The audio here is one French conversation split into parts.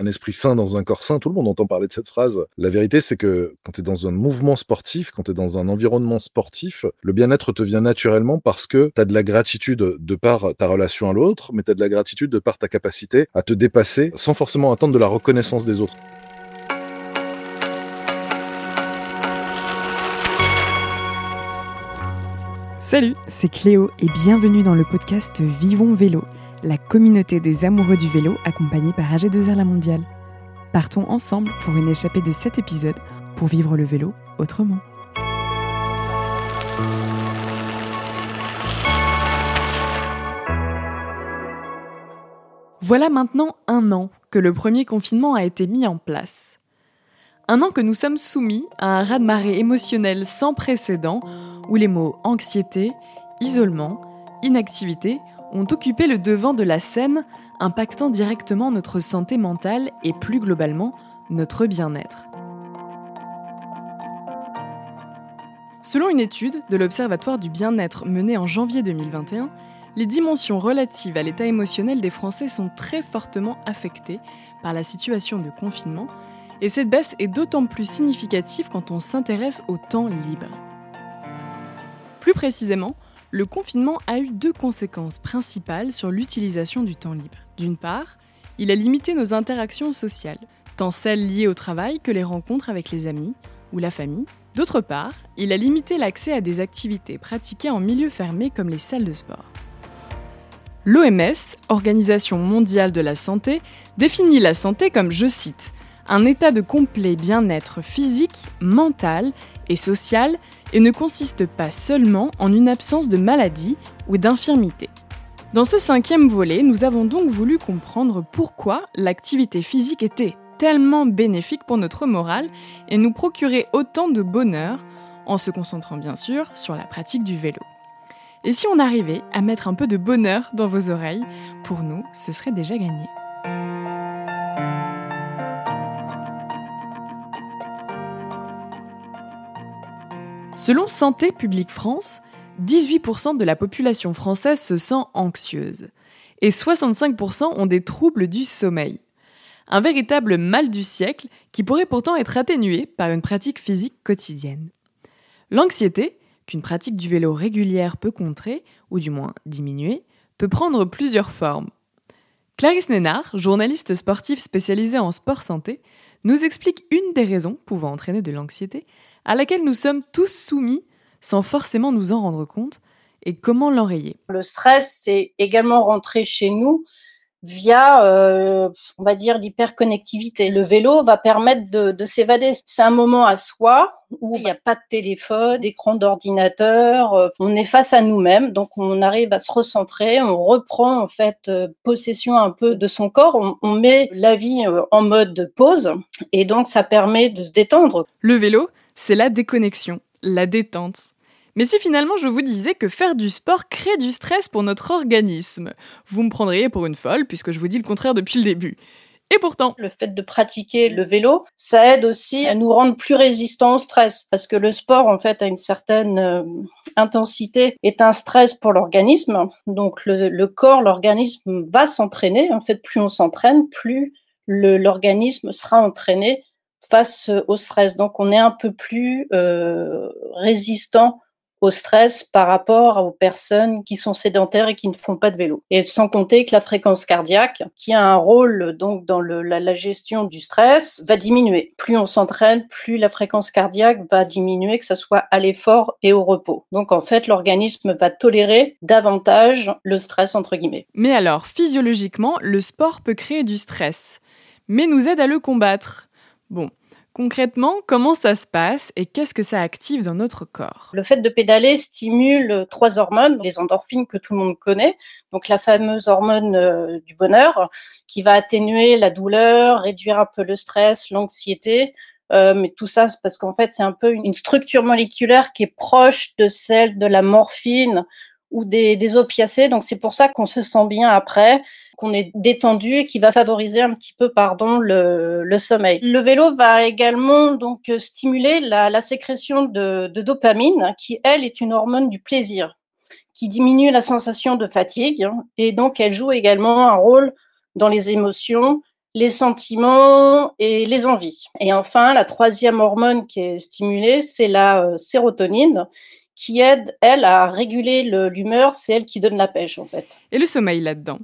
un esprit sain dans un corps sain. Tout le monde entend parler de cette phrase. La vérité, c'est que quand tu es dans un mouvement sportif, quand tu es dans un environnement sportif, le bien-être te vient naturellement parce que tu as de la gratitude de par ta relation à l'autre, mais tu as de la gratitude de par ta capacité à te dépasser sans forcément attendre de la reconnaissance des autres. Salut, c'est Cléo et bienvenue dans le podcast Vivons Vélo, la communauté des amoureux du vélo accompagnée par AG2R La Mondiale. Partons ensemble pour une échappée de 7 épisodes pour vivre le vélo autrement. Voilà maintenant un an que le premier confinement a été mis en place. Un an que nous sommes soumis à un raz-de-marée émotionnel sans précédent où les mots anxiété, isolement, inactivité ont occupé le devant de la scène, impactant directement notre santé mentale et plus globalement notre bien-être. Selon une étude de l'Observatoire du bien-être menée en janvier 2021, les dimensions relatives à l'état émotionnel des Français sont très fortement affectées par la situation de confinement, et cette baisse est d'autant plus significative quand on s'intéresse au temps libre. Plus précisément, le confinement a eu deux conséquences principales sur l'utilisation du temps libre. D'une part, il a limité nos interactions sociales, tant celles liées au travail que les rencontres avec les amis ou la famille. D'autre part, il a limité l'accès à des activités pratiquées en milieu fermé comme les salles de sport. L'OMS, Organisation mondiale de la santé, définit la santé comme, je cite, un état de complet bien-être physique, mental et social et ne consiste pas seulement en une absence de maladie ou d'infirmité. Dans ce cinquième volet, nous avons donc voulu comprendre pourquoi l'activité physique était tellement bénéfique pour notre morale et nous procurait autant de bonheur, en se concentrant bien sûr sur la pratique du vélo. Et si on arrivait à mettre un peu de bonheur dans vos oreilles, pour nous, ce serait déjà gagné. Selon Santé publique France, 18% de la population française se sent anxieuse et 65% ont des troubles du sommeil. Un véritable mal du siècle qui pourrait pourtant être atténué par une pratique physique quotidienne. L'anxiété, qu'une pratique du vélo régulière peut contrer, ou du moins diminuer, peut prendre plusieurs formes. Clarisse Nénard, journaliste sportive spécialisée en sport santé, nous explique une des raisons pouvant entraîner de l'anxiété à laquelle nous sommes tous soumis sans forcément nous en rendre compte et comment l'enrayer. Le stress, c'est également rentré chez nous via, euh, on va dire, l'hyperconnectivité. Le vélo va permettre de, s'évader. C'est un moment à soi où il n'y a pas de téléphone, d'écran d'ordinateur. Euh, on est face à nous-mêmes, donc on arrive à se recentrer. On reprend en fait euh, possession un peu de son corps. On, on met la vie en mode pause et donc ça permet de se détendre. Le vélo, c'est la déconnexion, la détente. Mais si finalement je vous disais que faire du sport crée du stress pour notre organisme, vous me prendriez pour une folle puisque je vous dis le contraire depuis le début. Et pourtant, le fait de pratiquer le vélo, ça aide aussi à nous rendre plus résistants au stress parce que le sport en fait à une certaine euh, intensité est un stress pour l'organisme. Donc le, corps, l'organisme va s'entraîner. En fait, plus on s'entraîne, plus l'organisme sera entraîné face au stress. Donc, on est un peu plus euh, résistant au stress par rapport aux personnes qui sont sédentaires et qui ne font pas de vélo. Et sans compter que la fréquence cardiaque, qui a un rôle donc dans la, la, gestion du stress, va diminuer. Plus on s'entraîne, plus la fréquence cardiaque va diminuer, que ce soit à l'effort et au repos. Donc en fait, l'organisme va tolérer davantage le stress entre guillemets. Mais alors, physiologiquement, le sport peut créer du stress, mais nous aide à le combattre. Bon, Concrètement, comment ça se passe et qu'est-ce que ça active dans notre corps? Le fait de pédaler stimule trois hormones, les endorphines que tout le monde connaît, donc la fameuse hormone euh, du bonheur qui va atténuer la douleur, réduire un peu le stress, l'anxiété. Euh, mais tout ça, c'est parce qu'en fait, c'est un peu une structure moléculaire qui est proche de celle de la morphine ou des, des opiacés. Donc c'est pour ça qu'on se sent bien après qu'on est détendu et qui va favoriser un petit peu pardon le, sommeil. Le vélo va également donc stimuler la, sécrétion de, de, dopamine qui elle est une hormone du plaisir qui diminue la sensation de fatigue et donc elle joue également un rôle dans les émotions les sentiments et les envies. Et enfin, la troisième hormone qui est stimulée, c'est la euh, sérotonine qui aide, elle, à réguler l'humeur. C'est elle qui donne la pêche, en fait. Et le sommeil là-dedans?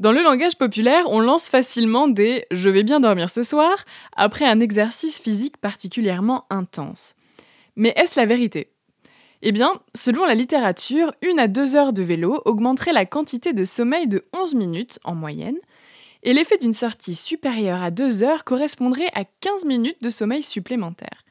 Dans le langage populaire, on lance facilement des je vais bien dormir ce soir après un exercice physique particulièrement intense. Mais est-ce la vérité? Eh bien, selon la littérature, une à deux heures de vélo augmenterait la quantité de sommeil de 11 minutes en moyenne, et l'effet d'une sortie supérieure à deux heures correspondrait à 15 minutes de sommeil supplémentaire.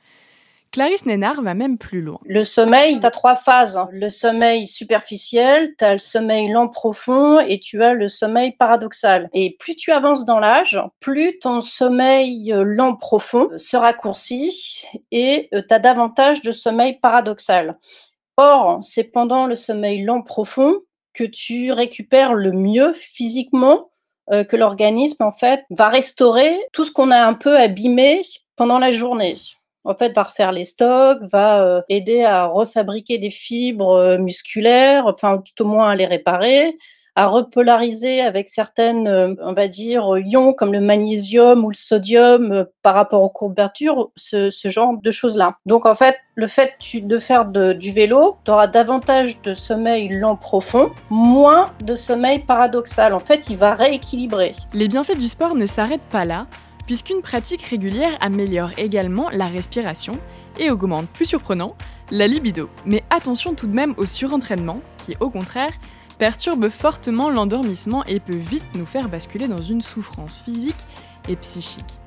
Clarisse Nénard va même plus loin. Le sommeil, tu as trois phases. Hein. Le sommeil superficiel, tu as le sommeil lent profond et tu as le sommeil paradoxal. Et plus tu avances dans l'âge, plus ton sommeil euh, lent profond se raccourcit et euh, tu as davantage de sommeil paradoxal. Or, c'est pendant le sommeil lent profond que tu récupères le mieux physiquement, euh, que l'organisme en fait va restaurer tout ce qu'on a un peu abîmé pendant la journée en fait, va refaire les stocks, va euh, aider à refabriquer des fibres euh, musculaires, enfin, tout au moins à les réparer, à repolariser avec certaines, euh, on va dire, ions comme le magnésium ou le sodium par rapport aux courbatures, ce, genre de choses-là. Donc, en fait, le fait de faire du vélo, tu auras davantage de sommeil lent profond, moins de sommeil paradoxal. En fait, il va rééquilibrer. Les bienfaits du sport ne s'arrêtent pas là puisqu'une pratique régulière améliore également la respiration et augmente, plus surprenant, la libido. Mais attention tout de même au surentraînement, qui au contraire perturbe fortement l'endormissement et peut vite nous faire basculer dans une souffrance physique et psychique.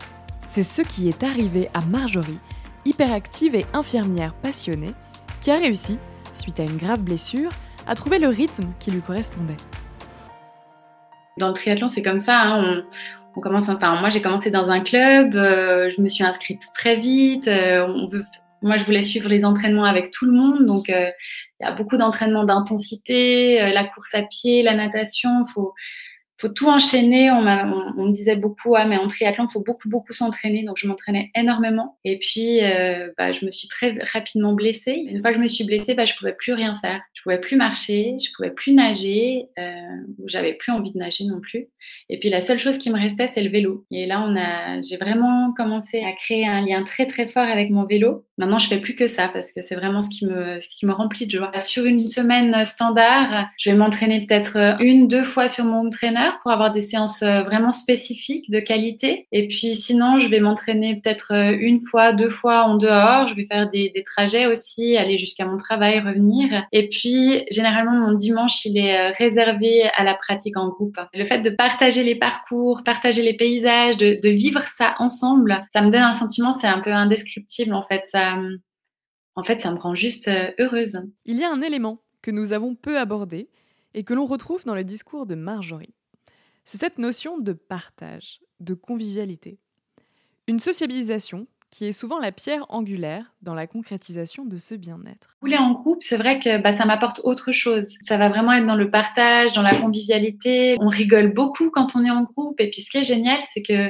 C'est ce qui est arrivé à Marjorie, hyperactive et infirmière passionnée, qui a réussi, suite à une grave blessure, à trouver le rythme qui lui correspondait. Dans le triathlon, c'est comme ça. Hein, commence, enfin, moi j'ai commencé dans un club, euh, je me suis inscrite très vite. Euh, on veut, moi, je voulais suivre les entraînements avec tout le monde, donc euh, il y a beaucoup d'entraînements d'intensité, la course à pied, la natation. Faut, faut tout enchaîner. On, me disait beaucoup, ah, mais en triathlon, il faut beaucoup, beaucoup s'entraîner. Donc, je m'entraînais énormément. Et puis, bah, je me suis très rapidement blessée. Une fois que je me suis blessée, bah, je pouvais plus rien faire. Je pouvais plus marcher, je pouvais plus nager. Euh, J'avais plus envie de nager non plus. Et puis la seule chose qui me restait, c'est le vélo. Et là, j'ai vraiment commencé à créer un lien très très fort avec mon vélo. Maintenant, je fais plus que ça parce que c'est vraiment ce qui me, ce qui me remplit de joie. Sur une semaine standard, je vais m'entraîner peut-être une, deux fois sur mon pour avoir des séances vraiment spécifiques de qualité. Et puis sinon, je vais m'entraîner peut-être une fois, deux fois en dehors. Je vais faire des, trajets aussi, aller jusqu'à mon travail, revenir. Et puis, généralement, mon dimanche, il est réservé à la pratique en groupe. Le fait de partager les parcours, partager les paysages, de, vivre ça ensemble, ça me donne un sentiment, c'est un peu indescriptible en fait. Ça, en fait, ça me rend juste euh, heureuse. Il y a un élément que nous avons peu abordé et que l'on retrouve dans le discours de Marjorie. C'est cette notion de partage, de convivialité. Une sociabilisation qui est souvent la pierre angulaire dans la concrétisation de ce bien-être. Rouler en groupe, c'est vrai que bah, ça m'apporte autre chose. Ça va vraiment être dans le partage, dans la convivialité. On rigole beaucoup quand on est en groupe. Et puis ce qui est génial, c'est que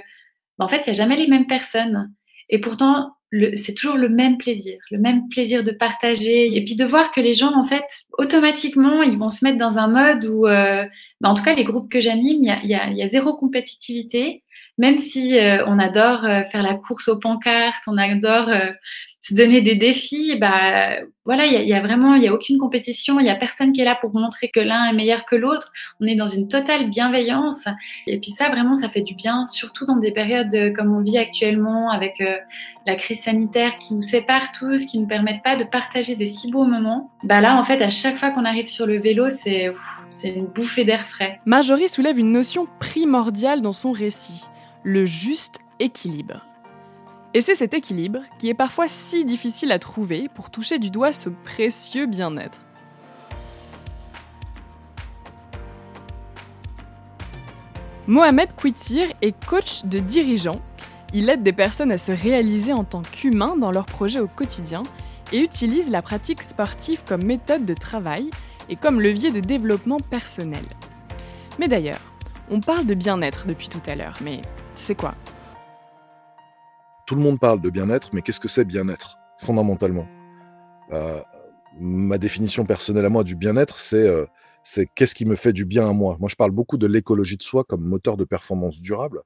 bah, en fait, il n'y a jamais les mêmes personnes. Et pourtant, c'est toujours le même plaisir, le même plaisir de partager. Et puis de voir que les gens, en fait, automatiquement, ils vont se mettre dans un mode où, euh, bah, en tout cas, les groupes que j'anime, il y a, zéro compétitivité. Même si euh, on adore euh, faire la course aux pancartes, on adore euh, se donner des défis, bah voilà, il y, a, vraiment, il y a aucune compétition, il y a personne qui est là pour montrer que l'un est meilleur que l'autre. On est dans une totale bienveillance. Et puis ça, vraiment, ça fait du bien, surtout dans des périodes comme on vit actuellement, avec la crise sanitaire qui nous sépare tous, qui ne nous permettent pas de partager des si beaux moments. Bah là, en fait, à chaque fois qu'on arrive sur le vélo, c'est c'est une bouffée d'air frais. Marjorie soulève une notion primordiale dans son récit le juste équilibre. Et c'est cet équilibre qui est parfois si difficile à trouver pour toucher du doigt ce précieux bien-être. Mohamed Kouitir est coach de dirigeants. Il aide des personnes à se réaliser en tant qu'humains dans leurs projets au quotidien et utilise la pratique sportive comme méthode de travail et comme levier de développement personnel. Mais d'ailleurs, on parle de bien-être depuis tout à l'heure, mais c'est quoi? Tout le monde parle de bien-être, mais qu'est-ce que c'est bien-être, fondamentalement? Euh, Ma définition personnelle à moi du bien-être, euh, c'est qu'est-ce qui me fait du bien à moi? Moi, je parle beaucoup de l'écologie de soi comme moteur de performance durable.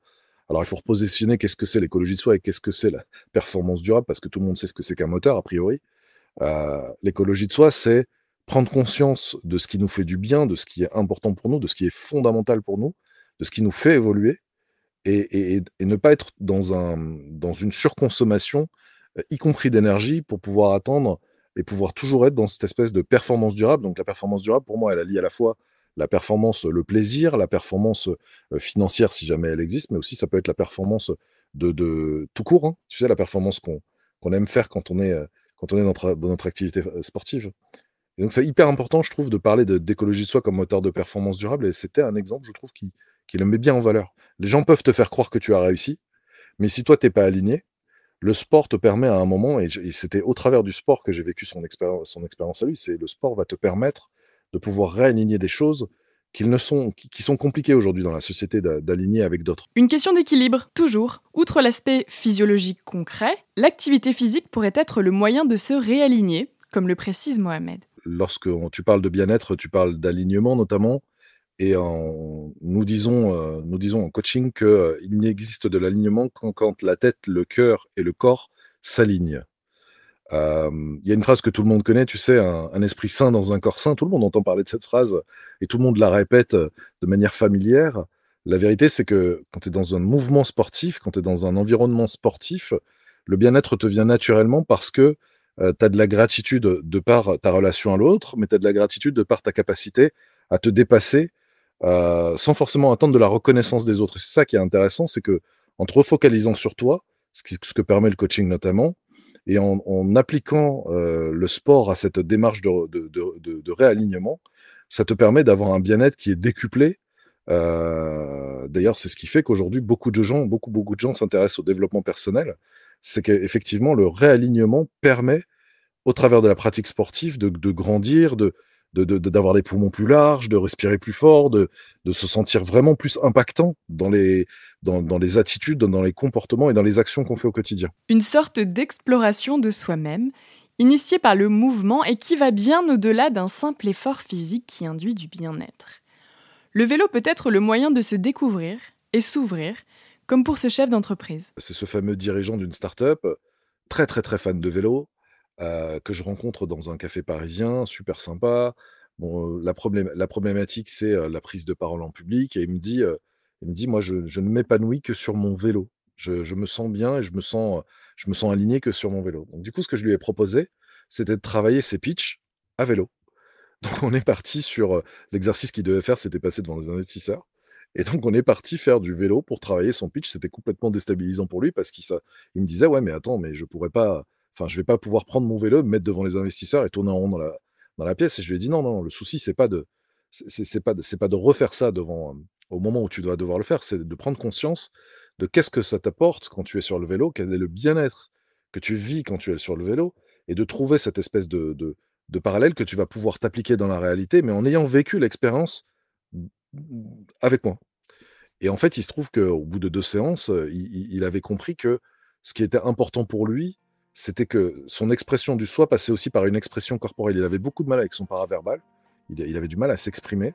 Alors, il faut repositionner qu'est-ce que c'est l'écologie de soi et qu'est-ce que c'est la performance durable, parce que tout le monde sait ce que c'est qu'un moteur, a priori. Euh, l'écologie de soi, c'est prendre conscience de ce qui nous fait du bien, de ce qui est important pour nous, de ce qui est fondamental pour nous, de ce qui nous fait évoluer, et, ne pas être dans, un, dans une surconsommation, euh, y compris d'énergie, pour pouvoir attendre et pouvoir toujours être dans cette espèce de performance durable. Donc la performance durable, pour moi, elle allie à la fois la performance, le plaisir, la performance euh, financière si jamais elle existe, mais aussi ça peut être la performance de, tout court. Hein. Tu sais, la performance qu'on aime faire quand on est, euh, quand on est dans, notre activité sportive. Et donc c'est hyper important, je trouve, de parler d'écologie de, soi comme moteur de performance durable. Et c'était un exemple, je trouve, qui, qui le met bien en valeur. Les gens peuvent te faire croire que tu as réussi, mais si toi, tu n'es pas aligné, le sport te permet à un moment, et, c'était au travers du sport que j'ai vécu son expérience, son expérience à lui, c'est le sport va te permettre de pouvoir réaligner des choses qui, ne sont, qui sont compliquées aujourd'hui dans la société d'aligner avec d'autres. Une question d'équilibre, toujours. Outre l'aspect physiologique concret, l'activité physique pourrait être le moyen de se réaligner, comme le précise Mohamed. Lorsque tu parles de bien-être, tu parles d'alignement notamment. Et nous, disons, euh, nous disons en coaching qu'il euh, n'existe de l'alignement qu'en quand la tête, le cœur et le corps s'alignent. Il y a une phrase que tout le monde connaît, tu sais, un, esprit sain dans un corps sain. Tout le monde entend parler de cette phrase et tout le monde la répète euh, de manière familière. La vérité, c'est que quand tu es dans un mouvement sportif, quand tu es dans un environnement sportif, le bien-être te vient naturellement parce que tu as de la gratitude de par ta relation à l'autre, mais tu as de la gratitude de par ta capacité à te dépasser euh, sans forcément attendre de la reconnaissance des autres. C'est ça qui est intéressant, c'est que en te refocalisant sur toi, ce, que permet le coaching notamment, et en, appliquant euh, le sport à cette démarche de, réalignement, ça te permet d'avoir un bien-être qui est décuplé. Euh, D'ailleurs, c'est ce qui fait qu'aujourd'hui, beaucoup de gens, beaucoup, beaucoup de gens s'intéressent au développement personnel. C'est qu'effectivement, le réalignement permet, au travers de la pratique sportive, de, de grandir, de, d'avoir des poumons plus larges, de respirer plus fort, de, se sentir vraiment plus impactant dans les, dans, dans, les attitudes, dans les comportements et dans les actions qu'on fait au quotidien. Une sorte d'exploration de soi-même, initiée par le mouvement et qui va bien au-delà d'un simple effort physique qui induit du bien-être. Le vélo peut être le moyen de se découvrir et s'ouvrir, comme pour ce chef d'entreprise. C'est ce fameux dirigeant d'une start-up, très très très fan de vélo, euh, que je rencontre dans un café parisien, super sympa. Bon, la, la problématique, c'est la prise de parole en public. Et il me dit, il me dit moi, je, ne m'épanouis que sur mon vélo. Je, me sens bien et je me sens, je me sens aligné que sur mon vélo. Donc, du coup, ce que je lui ai proposé, c'était de travailler ses pitchs à vélo. Donc, on est parti sur l'exercice qu'il devait faire, c'était passer devant des investisseurs. Et donc, on est parti faire du vélo pour travailler son pitch. C'était complètement déstabilisant pour lui parce qu'il il me disait, ouais, mais attends, mais je pourrais pas Enfin, je vais pas pouvoir prendre mon vélo, me mettre devant les investisseurs et tourner en rond dans la, pièce. Et je lui ai dit non, non, le souci, c'est pas de, c'est pas de, pas de refaire ça devant, au moment où tu dois devoir le faire, c'est de prendre conscience de qu'est-ce que ça t'apporte quand tu es sur le vélo, quel est le bien-être que tu vis quand tu es sur le vélo, et de trouver cette espèce de, de, parallèle que tu vas pouvoir t'appliquer dans la réalité, mais en ayant vécu l'expérience avec moi. Et en fait, il se trouve qu'au bout de deux séances, il, avait compris que ce qui était important pour lui, c'était que son expression du soi passait aussi par une expression corporelle. Il avait beaucoup de mal avec son paraverbal, il, avait du mal à s'exprimer.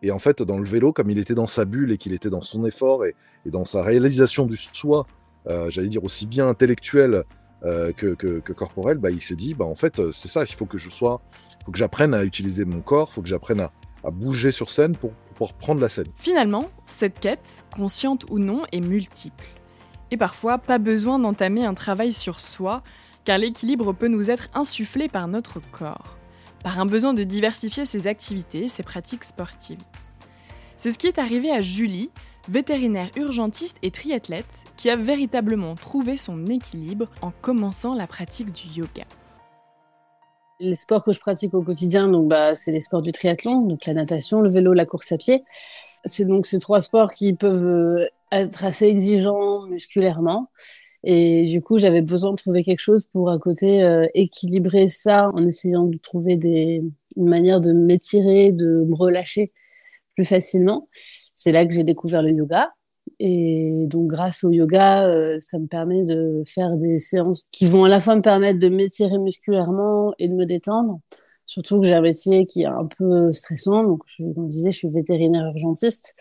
Et en fait, dans le vélo, comme il était dans sa bulle et qu'il était dans son effort et, dans sa réalisation du soi, euh, j'allais dire aussi bien intellectuel euh, que, corporel, bah, il s'est dit, bah, en fait, euh, c'est ça, il faut que je sois, faut que j'apprenne à utiliser mon corps, il faut que j'apprenne à, bouger sur scène pour, pour pouvoir prendre la scène. Finalement, cette quête, consciente ou non, est multiple. Et parfois, pas besoin d'entamer un travail sur soi, car l'équilibre peut nous être insufflé par notre corps, par un besoin de diversifier ses activités, ses pratiques sportives. C'est ce qui est arrivé à Julie, vétérinaire urgentiste et triathlète, qui a véritablement trouvé son équilibre en commençant la pratique du yoga. Les sports que je pratique au quotidien, bah, c'est les sports du triathlon, donc la natation, le vélo, la course à pied. C'est donc ces trois sports qui peuvent euh, être assez exigeants musculairement. Et du coup, j'avais besoin de trouver quelque chose pour à côté euh, équilibrer ça en essayant de trouver des, une manière de m'étirer, de me relâcher plus facilement. C'est là que j'ai découvert le yoga. Et donc, grâce au yoga, euh, ça me permet de faire des séances qui vont à la fois me permettre de m'étirer musculairement et de me détendre. Surtout que j'ai un métier qui est un peu stressant. Donc, je, comme je disais, je suis vétérinaire urgentiste.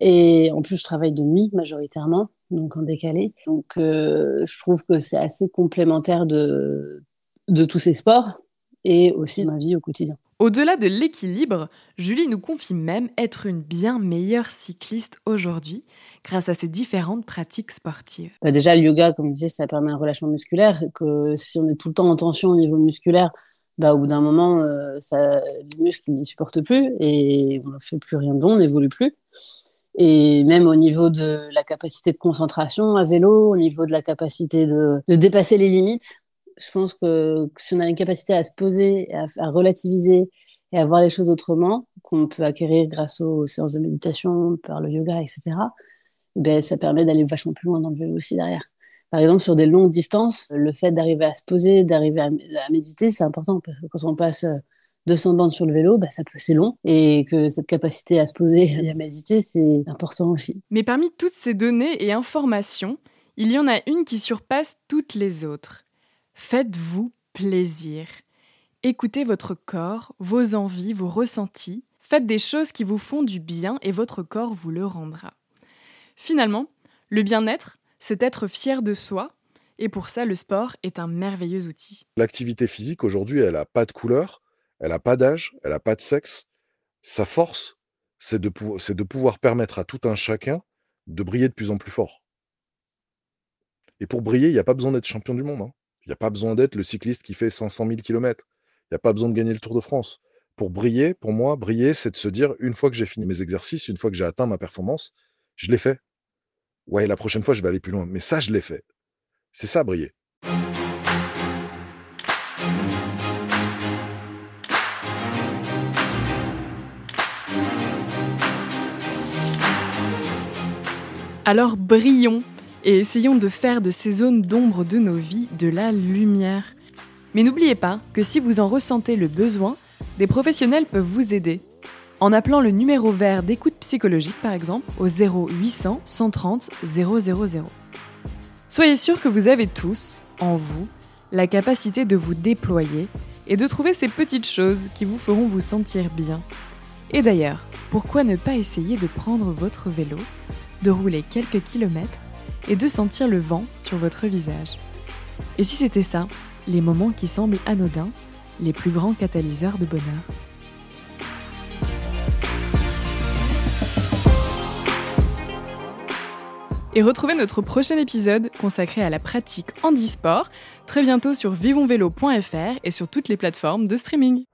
Et en plus, je travaille de nuit majoritairement. donc en décalé. Donc euh, je trouve que c'est assez complémentaire de, de tous ces sports et aussi de ma vie au quotidien. Au-delà de l'équilibre, Julie nous confie même être une bien meilleure cycliste aujourd'hui grâce à ses différentes pratiques sportives. Bah déjà, le yoga, comme je disais, ça permet un relâchement musculaire. Que si on est tout le temps en tension au niveau musculaire, bah, au bout d'un moment, euh, les muscles n'y supportent plus et on ne fait plus rien de bon, on n'évolue plus. Et même au niveau de la capacité de concentration à vélo, au niveau de la capacité de, de dépasser les limites, je pense que, si on a une capacité à se poser, à, à relativiser et à voir les choses autrement, qu'on peut acquérir grâce aux séances de méditation, par le yoga, etc., eh ben, ça permet d'aller vachement plus loin dans le vélo aussi derrière. Par exemple, sur des longues distances, le fait d'arriver à se poser, d'arriver à, méditer, c'est important parce quand on passe 200 bandes sur le vélo, bah, ça peut c'est long et que cette capacité à se poser et à méditer, c'est important aussi. Mais parmi toutes ces données et informations, il y en a une qui surpasse toutes les autres. Faites-vous plaisir. Écoutez votre corps, vos envies, vos ressentis. Faites des choses qui vous font du bien et votre corps vous le rendra. Finalement, le bien-être, c'est être fier de soi, et pour ça, le sport est un merveilleux outil. L'activité physique, aujourd'hui, elle n'a pas de couleur, elle n'a pas d'âge, elle n'a pas de sexe. Sa force, c'est de, pouvoir permettre à tout un chacun de briller de plus en plus fort. Et pour briller, il n'y a pas besoin d'être champion du monde. Hein. Il n'y a pas besoin d'être le cycliste qui fait 500 000 km. Il n'y a pas besoin de gagner le Tour de France. Pour briller, pour moi, briller, c'est de se dire, une fois que j'ai fini mes exercices, une fois que j'ai atteint ma performance, je l'ai fait. Ouais, la prochaine fois, je vais aller plus loin. Mais ça, je l'ai fait. C'est ça, briller. Alors brillons et essayons de faire de ces zones d'ombre de nos vies de la lumière. Mais n'oubliez pas que si vous en ressentez le besoin, des professionnels peuvent vous aider. En appelant le numéro vert d'écoute psychologique par exemple au 0800 130 000. Soyez sûr que vous avez tous, en vous, la capacité de vous déployer et de trouver ces petites choses qui vous feront vous sentir bien. Et d'ailleurs, pourquoi ne pas essayer de prendre votre vélo, de rouler quelques kilomètres et de sentir le vent sur votre visage? Et si c'était ça, les moments qui semblent anodins, les plus grands catalyseurs de bonheur? Et retrouvez notre prochain épisode consacré à la pratique handisport très bientôt sur vivonvélo.fr et sur toutes les plateformes de streaming.